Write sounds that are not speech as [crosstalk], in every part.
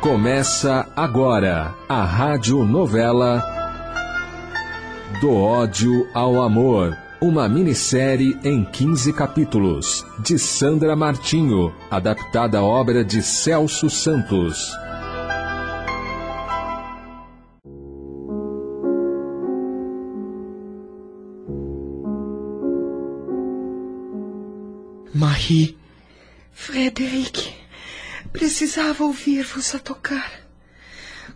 Começa agora a rádio novela Do ódio ao amor. Uma minissérie em 15 capítulos, de Sandra Martinho, adaptada à obra de Celso Santos. Marie, Frederic, precisava ouvir-vos a tocar.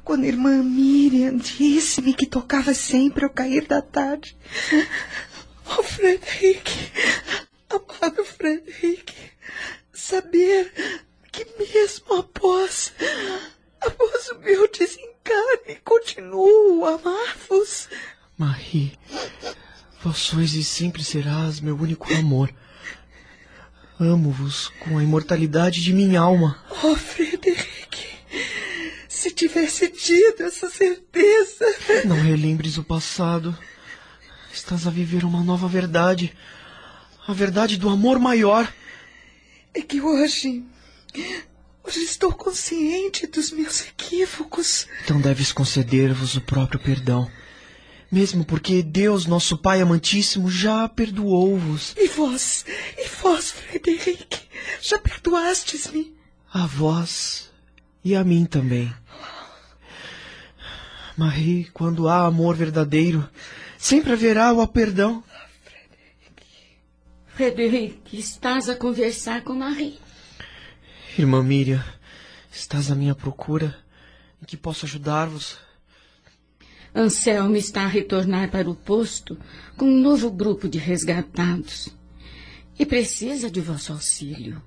Quando a irmã Miriam disse-me que tocava sempre ao cair da tarde. Oh, Frederic, amado Frederic, saber que mesmo após, após o meu desencarne, continuo a amar-vos. Marie, vós sois e sempre serás meu único amor. Amo-vos com a imortalidade de minha alma. Oh, Frederic, se tivesse tido essa certeza. Não relembres o passado. Estás a viver uma nova verdade. A verdade do amor maior. É que hoje. Hoje estou consciente dos meus equívocos. Então deves conceder-vos o próprio perdão. Mesmo porque Deus, nosso Pai amantíssimo, já perdoou-vos. E vós, e vós, Frederic, já perdoastes-me? A vós e a mim também. Marie, quando há amor verdadeiro, sempre haverá o perdão. Frederic, estás a conversar com Marie. Irmã Miriam, estás à minha procura? Em que posso ajudar-vos? Anselmo está a retornar para o posto com um novo grupo de resgatados e precisa de vosso auxílio.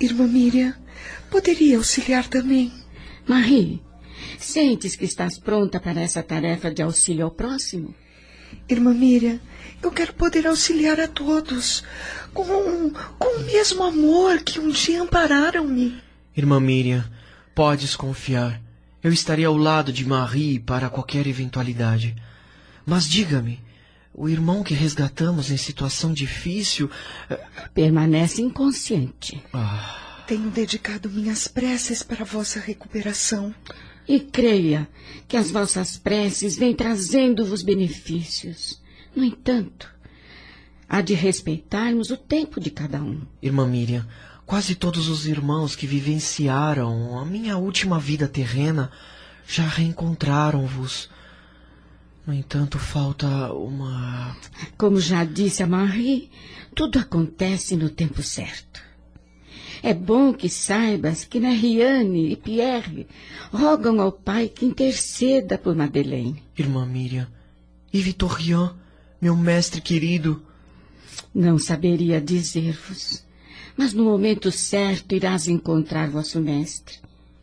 Irmã Miriam, poderia auxiliar também. Marie, sentes que estás pronta para essa tarefa de auxílio ao próximo? Irmã Miriam, eu quero poder auxiliar a todos com, com o mesmo amor que um dia ampararam-me. Irmã Miriam, podes confiar. Eu estarei ao lado de Marie para qualquer eventualidade. Mas diga-me, o irmão que resgatamos em situação difícil. Permanece inconsciente. Ah, Tenho dedicado minhas preces para a vossa recuperação. E creia que as vossas preces vêm trazendo-vos benefícios. No entanto, há de respeitarmos o tempo de cada um. irmã Miriam, quase todos os irmãos que vivenciaram a minha última vida terrena já reencontraram-vos. No entanto, falta uma. Como já disse a Marie, tudo acontece no tempo certo. É bom que saibas que Mariane e Pierre rogam ao pai que interceda por Madeleine. Irmã Miriam, e Vitorian, meu mestre querido. Não saberia dizer-vos, mas no momento certo irás encontrar vosso mestre.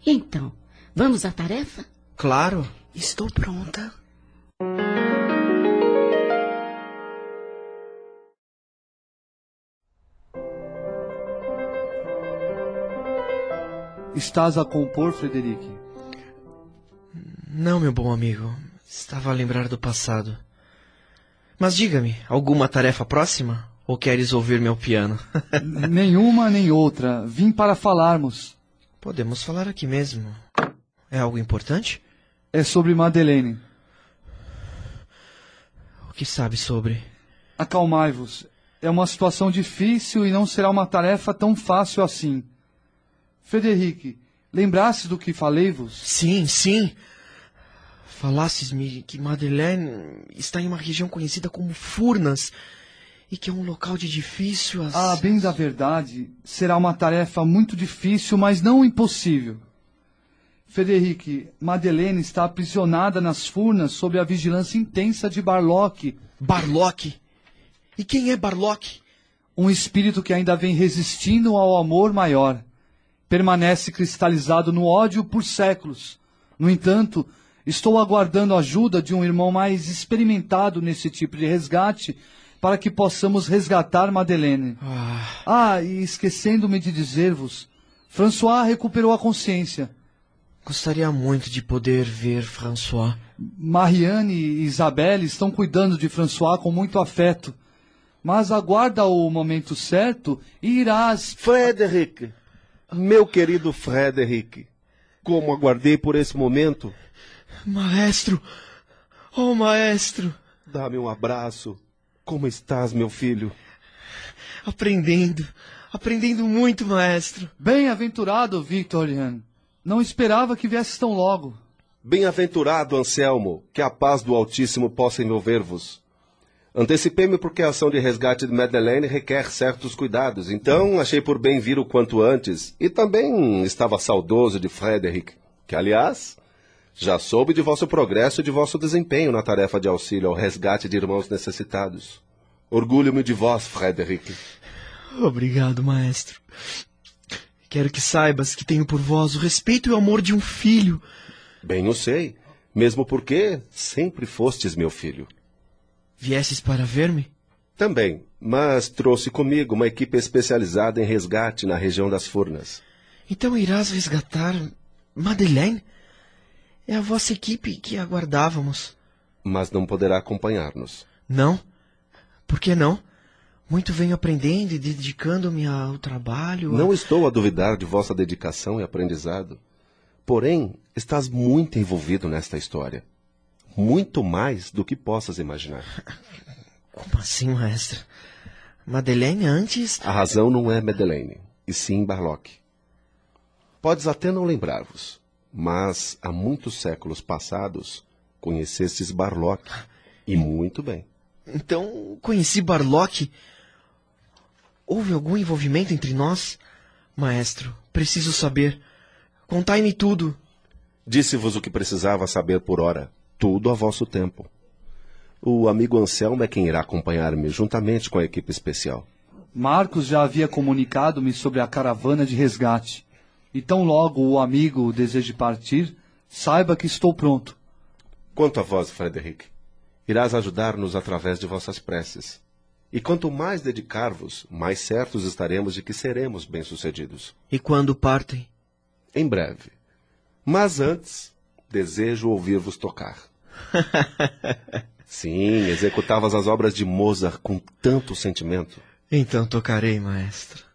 E então, vamos à tarefa? Claro. Estou pronta. Estás a compor, Frederic? Não, meu bom amigo. Estava a lembrar do passado. Mas diga-me, alguma tarefa próxima? Ou queres ouvir meu piano? [laughs] Nenhuma nem outra. Vim para falarmos. Podemos falar aqui mesmo. É algo importante? É sobre Madeleine. O que sabe sobre? Acalmai-vos. É uma situação difícil e não será uma tarefa tão fácil assim. Frederic, lembrastes do que falei-vos? Sim, sim. Falasses-me que Madeleine está em uma região conhecida como Furnas e que é um local de difícil acesso. bem da verdade, será uma tarefa muito difícil, mas não impossível. Frederic, Madeleine está aprisionada nas furnas sob a vigilância intensa de Barlock, Barlock. E quem é Barlock? um espírito que ainda vem resistindo ao amor maior. Permanece cristalizado no ódio por séculos. No entanto, estou aguardando a ajuda de um irmão mais experimentado nesse tipo de resgate para que possamos resgatar Madeleine. Ah, Ah, e esquecendo-me de dizer-vos, François recuperou a consciência. gostaria muito de poder ver François. Marianne e Isabelle estão cuidando de François com muito afeto. Mas aguarda o momento certo e irás. Frederic, meu querido Frederic, Como aguardei por esse momento. Maestro! Oh, maestro! Dá-me um abraço. Como estás, meu filho? Aprendendo. Aprendendo muito, maestro. Bem-aventurado, Victorian. Não esperava que viesses tão logo. Bem-aventurado, Anselmo, que a paz do Altíssimo possa envolver-vos. Antecipei-me porque a ação de resgate de Madeleine requer certos cuidados, então achei por bem vir o quanto antes, e também estava saudoso de Frederick, que, aliás, já soube de vosso progresso e de vosso desempenho na tarefa de auxílio ao resgate de irmãos necessitados. Orgulho-me de vós, Frederick. Obrigado, maestro. Quero que saibas que tenho por vós o respeito e o amor de um filho. Bem o sei, mesmo porque sempre fostes meu filho. Viesses para ver-me? Também, mas trouxe comigo uma equipe especializada em resgate na região das Furnas. Então irás resgatar Madeleine? É a vossa equipe que aguardávamos. Mas não poderá acompanhar-nos. Não? Por que não? Muito venho aprendendo e dedicando-me ao trabalho. Não estou a duvidar de vossa dedicação e aprendizado. Porém, estás muito envolvido nesta história. Muito mais do que possas imaginar. [laughs] Como assim, maestra? Madeleine antes. A razão não é Madeleine, e sim Barlock. Podes até não lembrar-vos, mas há muitos séculos passados conhecestes Barlock. E muito bem. Então, conheci Barlock. Houve algum envolvimento entre nós? Maestro, preciso saber. Contai-me tudo. Disse-vos o que precisava saber por hora. Tudo a vosso tempo. O amigo Anselmo é quem irá acompanhar-me juntamente com a equipe especial. Marcos já havia comunicado-me sobre a caravana de resgate. E tão logo o amigo deseje partir, saiba que estou pronto. Quanto a vós, Frederick, irás ajudar-nos através de vossas preces. E quanto mais dedicar-vos, mais certos estaremos de que seremos bem-sucedidos. E quando partem? Em breve. Mas antes, desejo ouvir-vos tocar. [laughs] Sim, executavas as obras de Mozart com tanto sentimento. Então tocarei, maestro.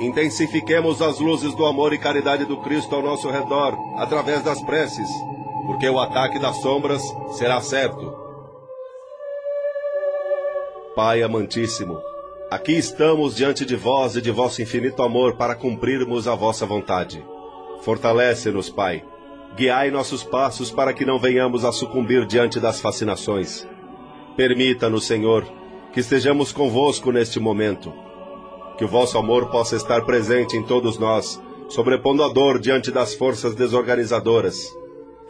Intensifiquemos as luzes do amor e caridade do Cristo ao nosso redor, através das preces, porque o ataque das sombras será certo. Pai amantíssimo, aqui estamos diante de vós e de vosso infinito amor para cumprirmos a vossa vontade. Fortalece-nos, Pai. Guiai nossos passos para que não venhamos a sucumbir diante das fascinações. Permita-nos, Senhor, que estejamos convosco neste momento que o vosso amor possa estar presente em todos nós, sobrepondo a dor diante das forças desorganizadoras.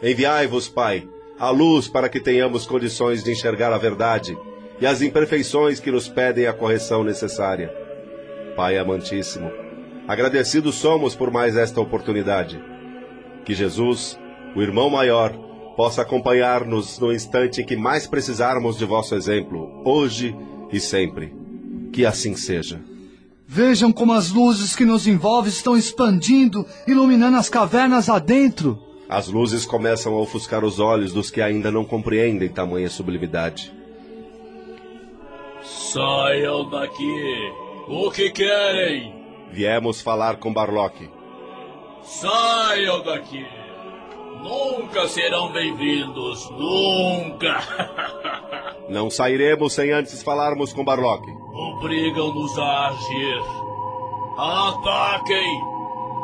Enviai-vos, Pai, a luz para que tenhamos condições de enxergar a verdade e as imperfeições que nos pedem a correção necessária. Pai amantíssimo, agradecidos somos por mais esta oportunidade. Que Jesus, o irmão maior, possa acompanhar-nos no instante em que mais precisarmos de vosso exemplo, hoje e sempre. Que assim seja. Vejam como as luzes que nos envolvem estão expandindo, iluminando as cavernas adentro. As luzes começam a ofuscar os olhos dos que ainda não compreendem tamanha sublimidade. Saiam daqui! O que querem? Viemos falar com Barlock. Saiam daqui! Nunca serão bem-vindos! Nunca! [laughs] Não sairemos sem antes falarmos com Barlock. Obrigam-nos a agir! Ataquem!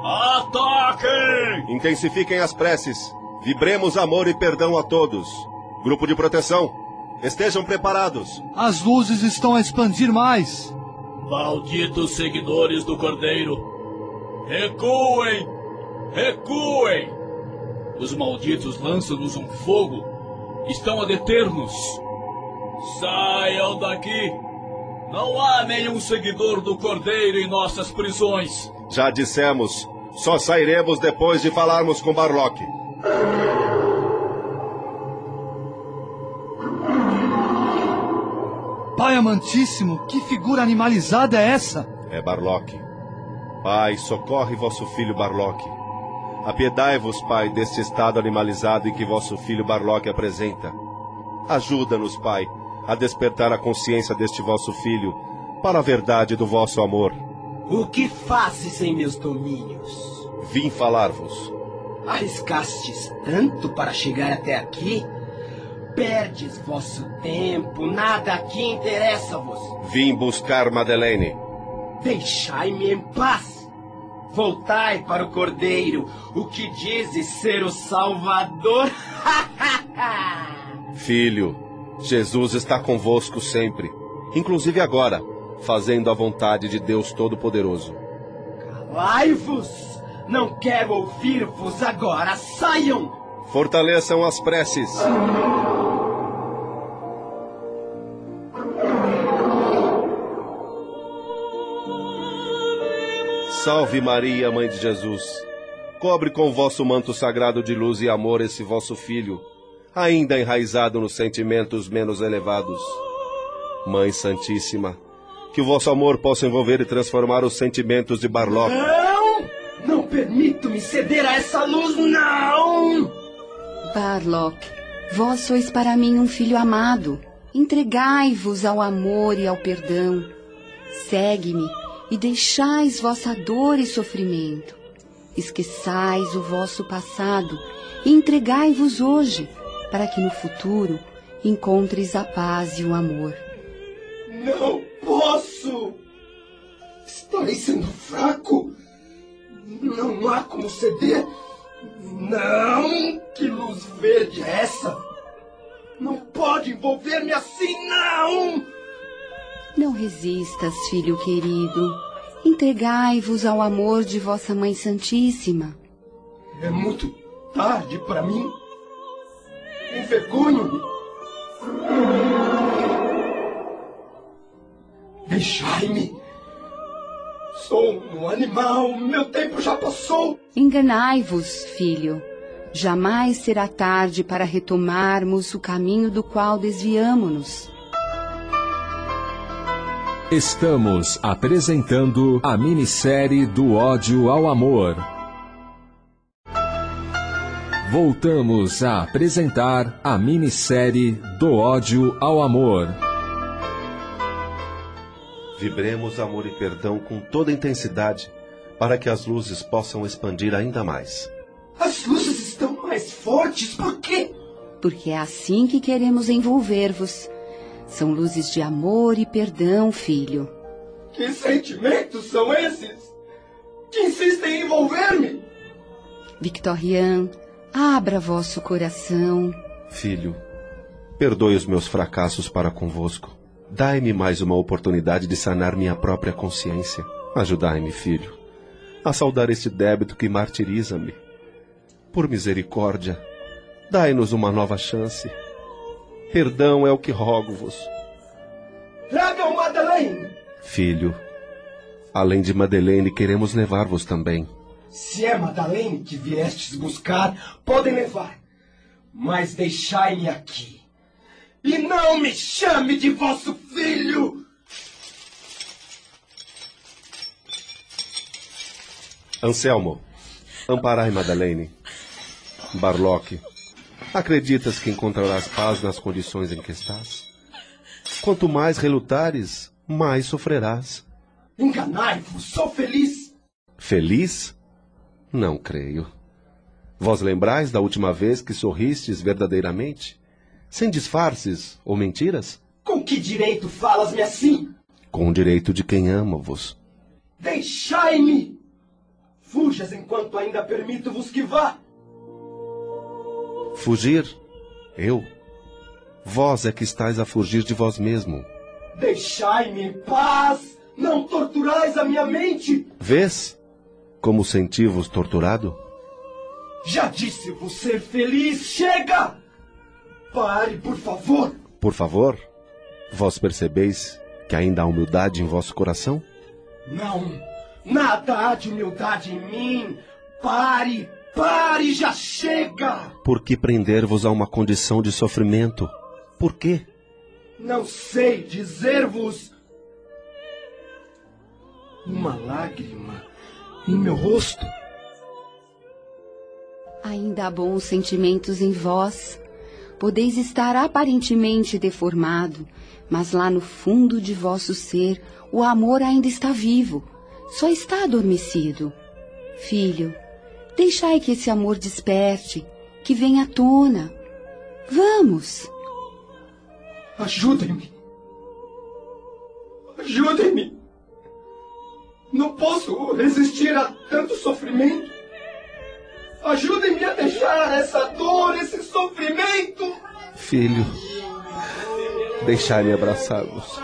Ataquem! Intensifiquem as preces. Vibremos amor e perdão a todos. Grupo de proteção, estejam preparados. As luzes estão a expandir mais. Malditos seguidores do Cordeiro! Recuem! Recuem! Os malditos lançam-nos um fogo. Estão a deter-nos. Saiam daqui! Não há nenhum seguidor do Cordeiro em nossas prisões. Já dissemos, só sairemos depois de falarmos com Barlock. Pai amantíssimo, que figura animalizada é essa? É Barlock. Pai, socorre vosso filho Barlock. Apiedai-vos, Pai, deste estado animalizado em que vosso filho Barlock apresenta. Ajuda-nos, Pai, a despertar a consciência deste vosso filho para a verdade do vosso amor. O que fazes em meus domínios? Vim falar-vos. Arriscastes tanto para chegar até aqui? Perdes vosso tempo, nada aqui interessa-vos. Vim buscar Madeleine. Deixai-me em paz. Voltai para o Cordeiro, o que dizes ser o Salvador. [laughs] Filho, Jesus está convosco sempre, inclusive agora, fazendo a vontade de Deus Todo-Poderoso. Calai-vos! Não quero ouvir-vos agora. Saiam! Fortaleçam as preces. Salve Maria, Mãe de Jesus. Cobre com vosso manto sagrado de luz e amor esse vosso filho, ainda enraizado nos sentimentos menos elevados. Mãe Santíssima, que o vosso amor possa envolver e transformar os sentimentos de Barlock. Não! Não permito-me ceder a essa luz, não! Barlock, vós sois para mim um filho amado. Entregai-vos ao amor e ao perdão. Segue-me e deixais vossa dor e sofrimento. Esqueçais o vosso passado e entregai-vos hoje, para que no futuro encontres a paz e o amor. Não posso! Estarei sendo fraco! Não há como ceder! Não! Que luz verde é essa? Não pode envolver-me assim, não! Não resistas, filho querido. Entregai-vos ao amor de vossa Mãe Santíssima. É muito tarde para mim. Envergonho-me. Deixai-me. Sou um animal. Meu tempo já passou. Enganai-vos, filho. Jamais será tarde para retomarmos o caminho do qual desviamo-nos. Estamos apresentando a minissérie Do ódio ao amor. Voltamos a apresentar a minissérie Do ódio ao amor. Vibremos amor e perdão com toda intensidade para que as luzes possam expandir ainda mais. As luzes estão mais fortes. Por quê? Porque é assim que queremos envolver-vos. São luzes de amor e perdão, filho. Que sentimentos são esses? Que insistem em envolver-me? Victorian, abra vosso coração. Filho, perdoe os meus fracassos para convosco. Dai-me mais uma oportunidade de sanar minha própria consciência. Ajudai-me, filho, a saudar este débito que martiriza-me. Por misericórdia, dai-nos uma nova chance. Perdão é o que rogo-vos. Tragam Madeleine! Filho, além de Madeleine, queremos levar-vos também. Se é Madeleine que viestes buscar, podem levar. Mas deixai-me aqui. E não me chame de vosso filho! Anselmo, amparai Madeleine. Barlock, acreditas que encontrarás paz nas condições em que estás? Quanto mais relutares, mais sofrerás. Enganai-vos, sou feliz. Feliz? Não creio. Vós lembrais da última vez que sorristes verdadeiramente? Sem disfarces ou mentiras? Com que direito falas-me assim? Com o direito de quem ama-vos. Deixai-me! Fujas enquanto ainda permito-vos que vá. Fugir? Eu? Vós é que estáis a fugir de vós mesmo. Deixai-me em paz! Não torturais a minha mente! Vês como senti-vos torturado? Já disse-vos ser feliz! Chega! Pare, por favor! Por favor, vós percebeis Que ainda há humildade em vosso coração? Não, nada há de humildade em mim. Pare, pare, já chega! Por que prender-vos a uma condição de sofrimento? Por quê? Não sei dizer-vos. Uma lágrima em meu rosto. Ainda há bons sentimentos em vós. Podeis estar aparentemente deformado, mas lá no fundo de vosso ser o amor ainda está vivo, só está adormecido. Filho, deixai que esse amor desperte, que venha à tona. Vamos! Ajudem-me! Ajudem-me! Não posso resistir a tanto sofrimento. Ajudem-me a deixar essa dor, esse sofrimento. Filho, deixai-me abraçar-vos.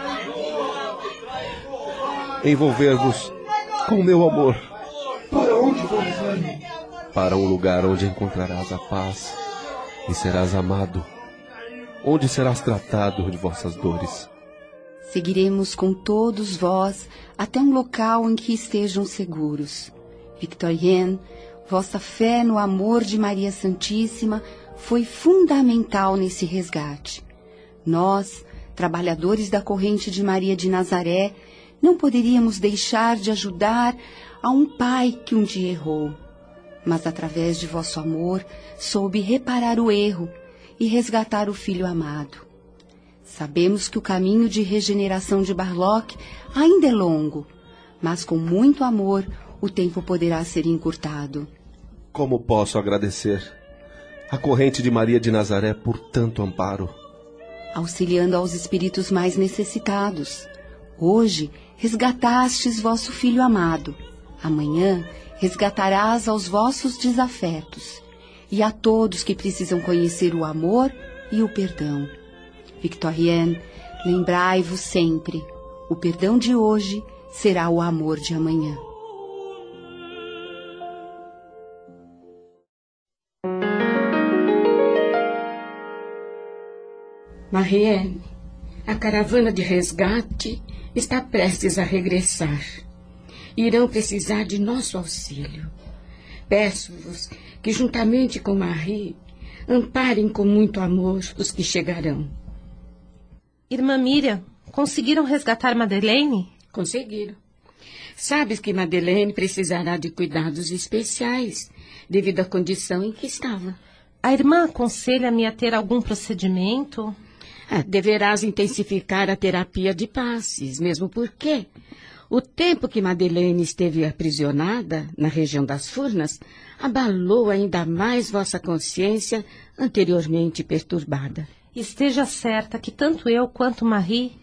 Envolver-vos com o meu amor. Para onde vou levar-me? Para um lugar onde encontrarás a paz e serás amado. Onde serás tratado de vossas dores. Seguiremos com todos vós até um local em que estejam seguros. Victorien, vossa fé no amor de Maria Santíssima foi fundamental nesse resgate. Nós, trabalhadores da corrente de Maria de Nazaré, não poderíamos deixar de ajudar a um pai que um dia errou. Mas através de vosso amor, soube reparar o erro e resgatar o filho amado. Sabemos que o caminho de regeneração de Barlock ainda é longo, mas com muito amor o tempo poderá ser encurtado. Como posso agradecer a corrente de Maria de Nazaré por tanto amparo? Auxiliando aos espíritos mais necessitados. Hoje resgatastes vosso filho amado. Amanhã resgatarás aos vossos desafetos e a todos que precisam conhecer o amor e o perdão. Victorien, lembrai-vos sempre: o perdão de hoje será o amor de amanhã. Marielle, a caravana de resgate está prestes a regressar. Irão precisar de nosso auxílio. Peço-vos que, juntamente com Marie, amparem com muito amor os que chegarão. Irmã Miriam, conseguiram resgatar Madeleine? Conseguiram. Sabes que Madeleine precisará de cuidados especiais, devido à condição em que estava. A irmã aconselha-me a ter algum procedimento? Ah, deverás intensificar a terapia de passes, mesmo porque o tempo que Madeleine esteve aprisionada na região das Furnas abalou ainda mais vossa consciência anteriormente perturbada. Esteja certa que tanto eu quanto Marie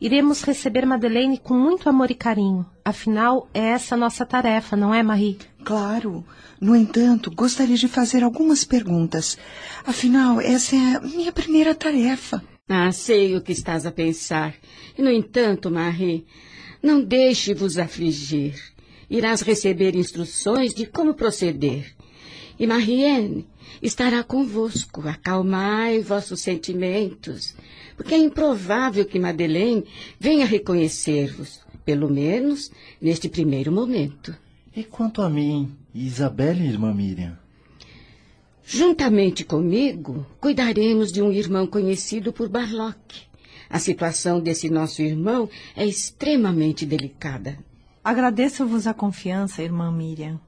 iremos receber Madeleine com muito amor e carinho. Afinal, é essa a nossa tarefa, não é, Marie? Claro. No entanto, gostaria de fazer algumas perguntas. Afinal, essa é a minha primeira tarefa. Ah, sei o que estás a pensar. E, no entanto, Marie, não deixe vos afligir. Irás receber instruções de como proceder. E Marienne estará convosco. Acalmai vossos sentimentos, porque é improvável que Madeleine venha reconhecer-vos, pelo menos neste primeiro momento. E quanto a mim, Isabelle, irmã Miriam? Juntamente comigo, cuidaremos de um irmão conhecido por Barlock. A situação desse nosso irmão é extremamente delicada. Agradeço-vos a confiança, irmã Miriam,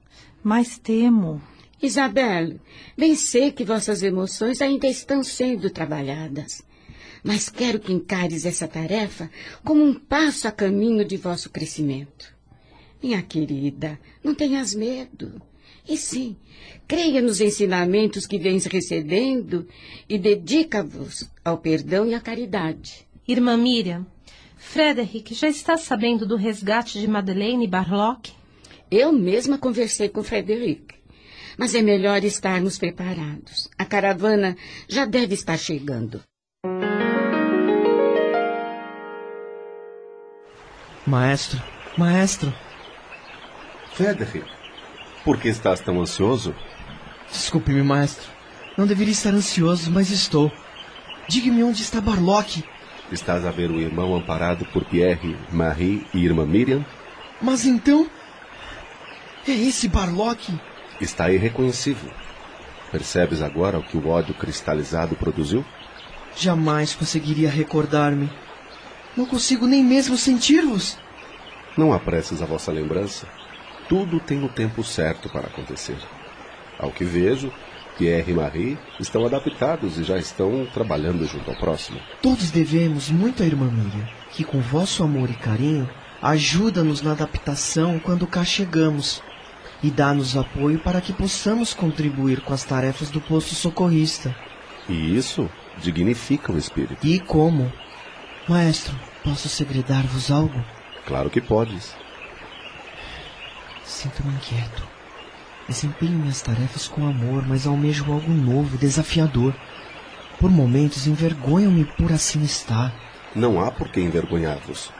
mas temo. Isabel, bem sei que vossas emoções ainda estão sendo trabalhadas, mas quero que encares essa tarefa como um passo a caminho de vosso crescimento. Minha querida, não tenhas medo. E sim, creia nos ensinamentos que vens recebendo e dedica-vos ao perdão e à caridade. Irmã Miriam, Frederick já está sabendo do resgate de Madeleine Barlock? Eu mesma conversei com Frederick. Mas é melhor estarmos preparados. A caravana já deve estar chegando. Maestro, maestro. Frederick, por que estás tão ansioso? Desculpe-me, maestro. Não deveria estar ansioso, mas estou. Diga-me onde está Barlock. Estás a ver o irmão amparado por Pierre, Marie e irmã Miriam? Mas então. É esse Barlock? Está irreconhecível. Percebes agora o que o ódio cristalizado produziu? Jamais conseguiria recordar-me. Não consigo nem mesmo sentir-vos. Não apresses a vossa lembrança. Tudo tem o tempo certo para acontecer. Ao que vejo, Pierre e Marie estão adaptados e já estão trabalhando junto ao próximo. Todos devemos muito à irmã Miriam, que com vosso amor e carinho ajuda-nos na adaptação quando cá chegamos e dá-nos apoio para que possamos contribuir com as tarefas do posto socorrista. E isso dignifica o espírito. E como? Maestro, posso segredar-vos algo? Claro que podes. Sinto-me inquieto. Desempenho minhas tarefas com amor, mas almejo algo novo, desafiador. Por momentos envergonho-me por assim estar. Não há por que envergonhar-vos.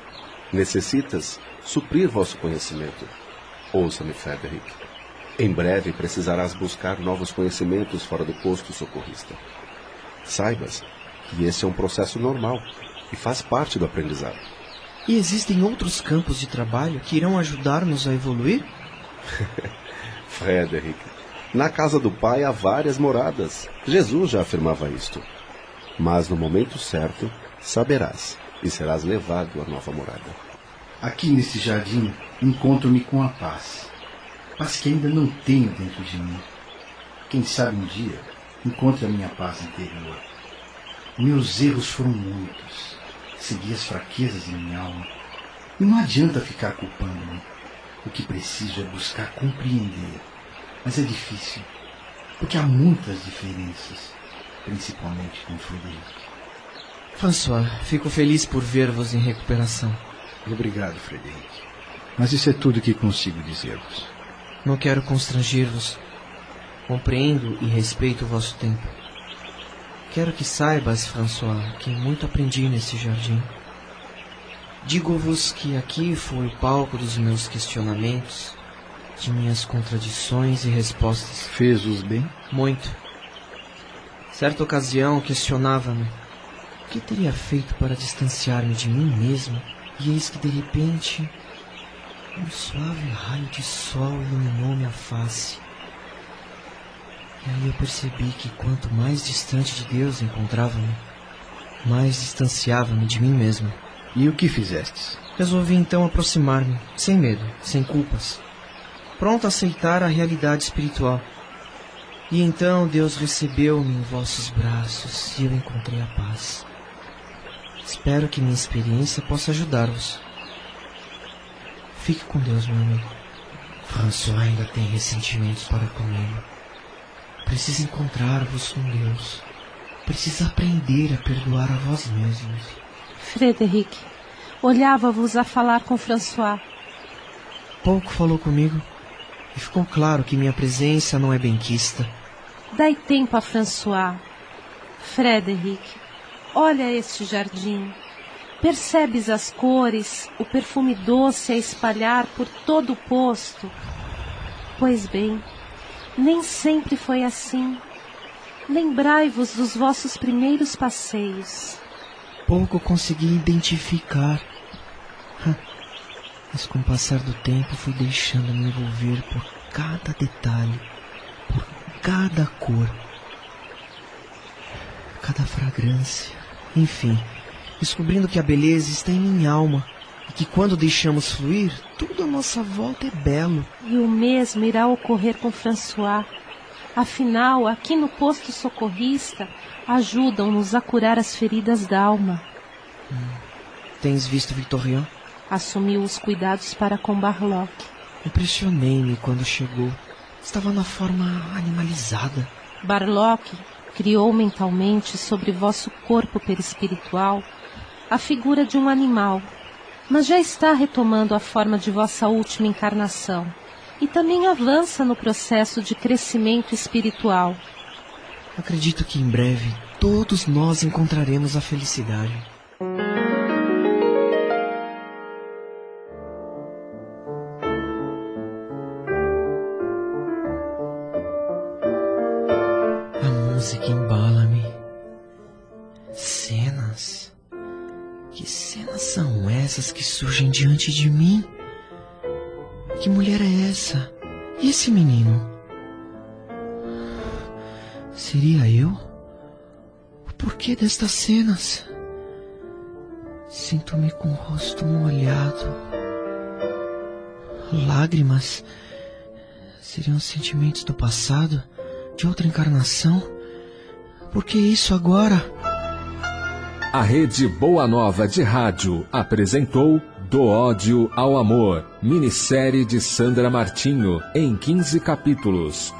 Necessitas suprir vosso conhecimento. Ouça-me, Frederick. Em breve precisarás buscar novos conhecimentos fora do posto socorrista. Saibas que esse é um processo normal e faz parte do aprendizado. E existem outros campos de trabalho que irão ajudar-nos a evoluir? [laughs] Frederick, na casa do Pai há várias moradas. Jesus já afirmava isto. Mas no momento certo, saberás e serás levado à nova morada. Aqui nesse jardim encontro-me com a paz. Paz que ainda não tenho dentro de mim. Quem sabe um dia encontre a minha paz interior. Meus erros foram muitos. Segui as fraquezas em minha alma. E não adianta ficar culpando-me. O que preciso é buscar compreender. Mas é difícil, porque há muitas diferenças, principalmente com Frederic. François, fico feliz por ver-vos em recuperação. Obrigado, Frederic. Mas isso é tudo que consigo dizer-vos. Não quero constrangir-vos. Compreendo e respeito o vosso tempo. Quero que saibas, François, que muito aprendi nesse jardim. Digo-vos que aqui foi o palco dos meus questionamentos, de minhas contradições e respostas. Fez-os bem? Muito. Certa ocasião questionava-me o que teria feito para distanciar-me de mim mesmo, e eis que de repente um suave raio de sol iluminou-me a face. E aí eu percebi que quanto mais distante de Deus encontrava-me, mais distanciava-me de mim mesmo. E o que fizestes? Resolvi então aproximar-me, sem medo, sem culpas, pronto a aceitar a realidade espiritual. E então Deus recebeu-me em vossos braços e eu encontrei a paz. Espero que minha experiência possa ajudar-vos. Fique com Deus, meu amigo. François ainda tem ressentimentos para comigo. Precisa encontrar-vos com Deus. Precisa aprender a perdoar a vós mesmos. Frederic, olhava-vos a falar com François. Pouco falou comigo e ficou claro que minha presença não é benquista. Dai tempo a François. Frederic, olha este jardim. Percebes as cores, o perfume doce a espalhar por todo o posto? Pois bem, nem sempre foi assim. Lembrai-vos dos vossos primeiros passeios. Pouco consegui identificar. Mas com o passar do tempo fui deixando-me envolver por cada detalhe, por cada cor, cada fragrância, enfim, descobrindo que a beleza está em minha alma e que quando deixamos fluir, tudo à nossa volta é belo. E o mesmo irá ocorrer com François. Afinal, aqui no posto socorrista, ajudam-nos a curar as feridas da alma. Hum. Tens visto Victorian? Assumiu os cuidados para com Barlock. Impressionei-me quando chegou. Estava na forma animalizada. Barlock criou mentalmente sobre vosso corpo perispiritual a figura de um animal, mas já está retomando a forma de vossa última encarnação e também avança no processo de crescimento espiritual. Acredito que em breve todos nós encontraremos a felicidade. A música embala-me. Cenas. cenas são essas que surgem diante de mim? Que mulher é essa? E esse menino? Seria eu? O porquê destas cenas? Sinto-me com o rosto molhado. Lágrimas seriam sentimentos do passado, de outra encarnação? Por que isso agora? A Rede Boa Nova de Rádio apresentou Do Ódio ao Amor, minissérie de Sandra Martinho, em 15 capítulos.